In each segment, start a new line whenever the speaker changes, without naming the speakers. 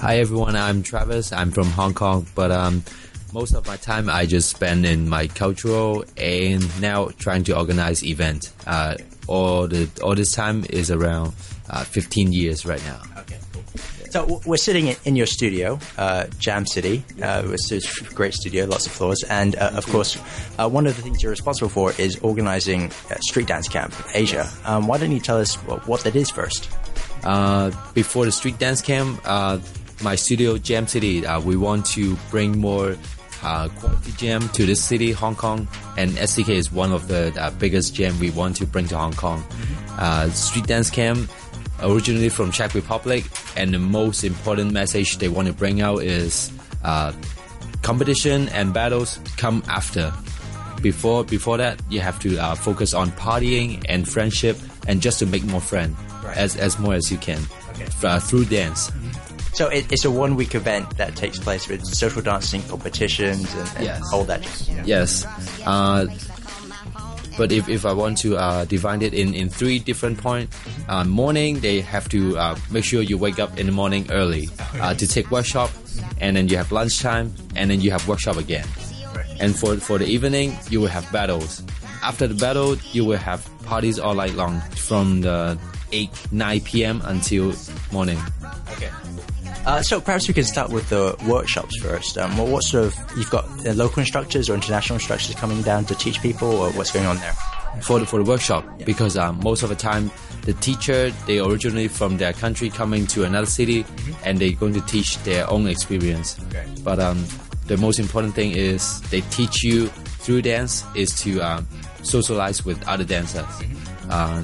Hi everyone, I'm Travis. I'm from Hong Kong, but um, most of my time I just spend in my cultural and now trying to organize event. Uh, all the all this time is around uh, 15 years right now.
Okay, cool. So we're sitting in, in your studio, uh, Jam City. Uh, it's a great studio, lots of floors, and uh, of course, uh, one of the things you're responsible for is organizing a street dance camp Asia. Um, why don't you tell us what, what that is first?
Uh, before the street dance camp, uh, my studio Jam City, uh, we want to bring more uh, quality jam to this city, Hong Kong, and SDK is one of the uh, biggest jam we want to bring to Hong Kong. Uh, street dance camp, originally from Czech Republic, and the most important message they want to bring out is uh, competition and battles come after. Before before that, you have to uh, focus on partying and friendship, and just to make more friends
Right.
as as more as you can
Okay.
through dance.
So it, it's a one week event that takes place with social dancing competitions and, and
Yes.
all that.
Yes. Uh, but if, if I want to uh, divide it in, in three different points, uh, morning they have to uh, make sure you wake up in the morning early uh, to take workshop, and then you have lunchtime, and then you have workshop again. And for for the evening, you will have battles. After the battle, you will have parties all night long from the 8 9 p.m. until morning.
Okay. Uh, so perhaps we can start with the workshops first. Um, what, what sort of you've got uh, local instructors or international instructors coming down to teach people, or what's going on there?
for the, for the workshop because um, most of the time the teacher they originally from their country coming to another city and they're going to teach their own experience
Okay.
but um, the most important thing is they teach you through dance is to um, socialize with other dancers uh,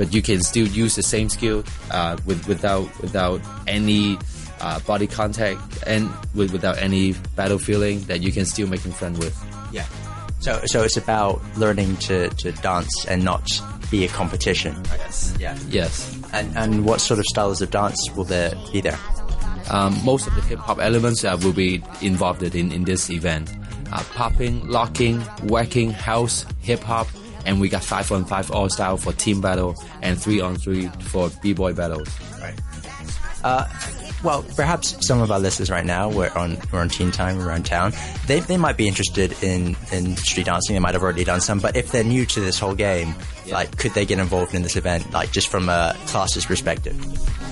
but you can still use the same skill uh, with, without without any uh, body contact and with, without any battle feeling that you can still making friend with
Yeah. So so it's about learning to, to dance and not be a competition.
yes
Yeah.
yes
And and what sort of styles of dance will there be there?
um, most of the hip hop elements uh, will be involved in, in this event. Uh, popping, locking, waacking, house, hip hop, and we got five on five all style for team battle and three on three for b boy battles.
Right. Uh, well, perhaps some of our listeners right now, we're on we're on Teen Time around town. They they might be interested in in street dancing. They might have already done some, but if they're new to this whole game, like, could they get involved in this event? Like, just from a classes perspective.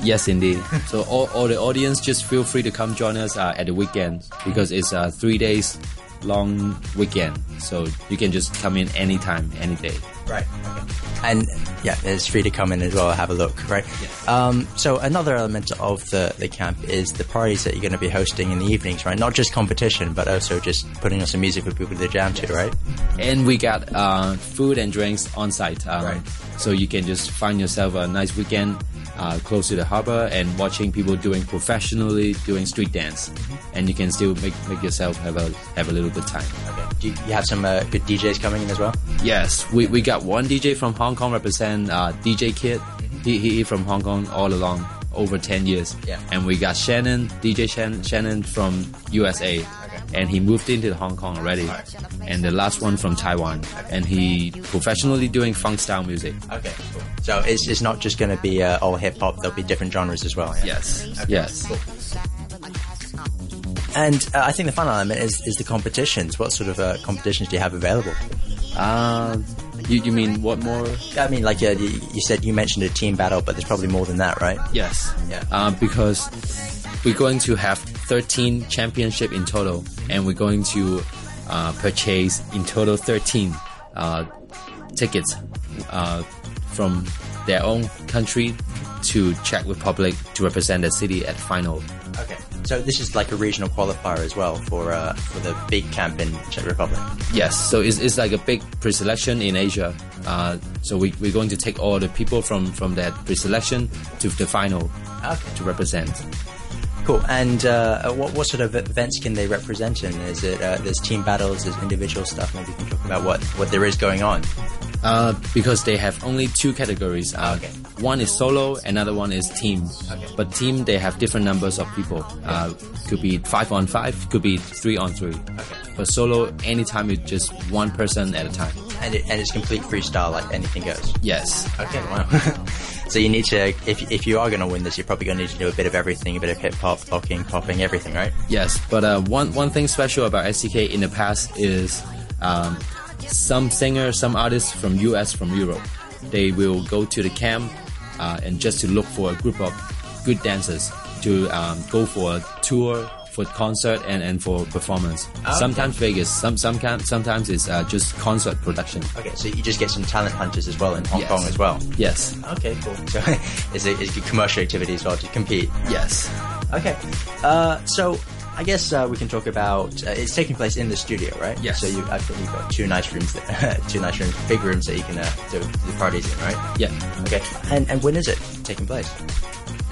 Yes, indeed. so all, all the audience just feel free to come join us uh, at the weekend because it's a three days long weekend. So you can just come in anytime, any day.
Right. Okay. And yeah, it's free to come in as well, have a look, right? Um, so another element of the, the camp is the parties that you're going to be hosting in the evenings, right? Not just competition, but also just putting on some music for people to jam to, right?
and we got uh, food and drinks on site. Um,
Right.
So you can just find yourself a nice weekend uh, close to the harbor and watching people doing professionally doing street dance, and you can still make make yourself have a have a little good time.
Okay. Do you, you have some uh, good DJs coming in as well?
Yes, we, we got one DJ from Hong Kong represent uh, DJ Kid. He, he he from Hong Kong all along over ten years.
Yeah.
And we got Shannon DJ Shannon, Shannon from USA. And he moved into Hong Kong already. And the last one from Taiwan. And he professionally doing funk style music.
Okay. Cool. So it's, it's not just going to be uh, all hip hop. There'll be different genres as well. yeah?
Yes. Yes.
And uh, I think the final element is, is the competitions. What sort of uh, competitions do you have available?
Uh, you, you mean what more?
I mean, like you, you said, you mentioned a team battle, but there's probably more than that, right?
Yes.
Yeah.
Uh, because we're going to have 13 championship in total, and we're going to uh, purchase in total 13 uh, tickets uh, from their own country to Czech Republic to represent the city at final.
So this is like a regional qualifier as well for uh, for the big camp in Czech Republic.
Yes, so it's, it's like a big pre-selection in Asia. Uh, so we, we're going to take all the people from, from that pre-selection to the final
Okay.
to represent.
Cool. And uh, what what sort of events can they represent in? Is it uh, there's team battles, there's individual stuff? Maybe you can talk about what what there is going on.
Uh, because they have only two categories. Uh,
Okay.
One is solo, another one is team.
Okay.
But team, they have different numbers of people. Uh, could be five on five, could be three on three.
Okay.
But solo, anytime it's just one person at a time.
And it, and it's complete freestyle, like anything goes.
Yes.
Okay. Wow. So you need to, if, if you are going to win this, you're probably going to need to do a bit of everything, a bit of hip hop, locking, popping, everything, right?
Yes, but uh, one one thing special about SDK in the past is um, some singers, some artists from US, from Europe, they will go to the camp uh, and just to look for a group of good dancers to um, go for a tour for concert and, and for performance.
Okay.
Sometimes Vegas, some some can, sometimes it's uh, just concert production.
Okay, so you just get some talent hunters as well in Hong
Yes.
Kong as well.
Yes,
Okay, cool. So it's a, it's a commercial activity as well to compete.
yes,
Okay. Uh, so I guess uh, we can talk about uh, it's taking place in the studio, right?
Yes.
So you, you've got two nice rooms, there, two nice rooms, big rooms that you can uh, do the parties in, right?
yeah.
Okay. And and when is it taking place?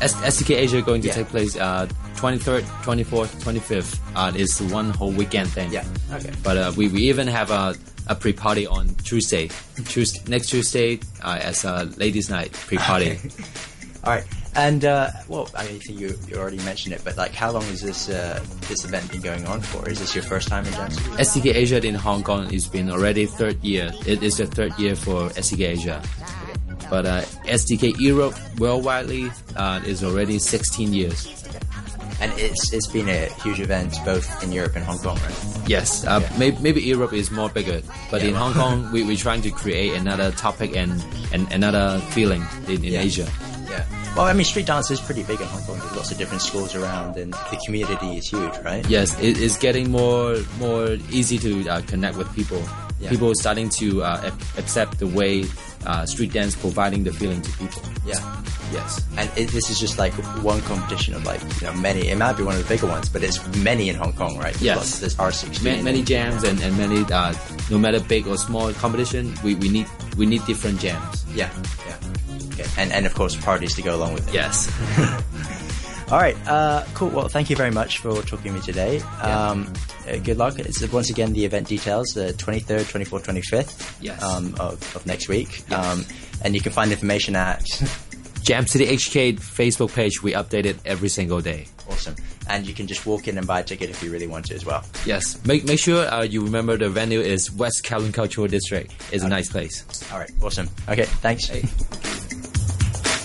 S- SDK Asia going to
Yeah.
take place uh, 23rd, 24th, 25th. Uh, it's one whole weekend thing. Yeah.
Okay.
But uh, we, we even have a, a pre-party on Tuesday. Tuesday next Tuesday uh, as a ladies' night pre-party.
All right. And uh, well, I mean, you you already mentioned it, but like, how long has this uh, this event been going on for? Is this your first time in Jiangsu?
SDK Asia in Hong Kong has been already third year. It is the third year for SDK Asia. But uh, SDK Europe worldwidely uh, is already 16 years.
And it's it's been a huge event both in Europe and Hong Kong, right?
Yes, uh,
Yeah.
maybe, maybe Europe is more bigger, but
Yeah.
in Hong Kong we, we're trying to create another topic and, and another feeling in, in
Yeah.
Asia.
Well, I mean, street dance is pretty big in Hong Kong. There's lots of different schools around, and the community is huge, right?
Yes, it is getting more more easy to uh, connect with people.
Yeah.
People are starting to uh, accept the way uh, street dance providing the feeling to people.
Yeah.
Yes.
And it, this is just like one competition of like you know many. It might be one of the bigger ones, but it's many in Hong Kong, right?
Yes.
Lots- There's R16.
Many, many jams and, and many uh, no matter big or small competition, we, we need we need different jams.
Yeah. Yeah. Okay. And and of course parties to go along with it.
Yes.
All right. Uh, cool. Well, thank you very much for talking to me today. Um, uh, good luck. It's once again the event details: the 23rd, 24th, 25th
Yes.
um, of, of next week. Um, and you can find information at
Jam City HK Facebook page, we update it every single day.
awesome. And you can just walk in and buy a ticket if you really want to as well.
Yes. Make make sure uh, you remember the venue is West Kowloon Cultural District. It's a nice place.
All right. Awesome. Okay. Thanks.
Hey.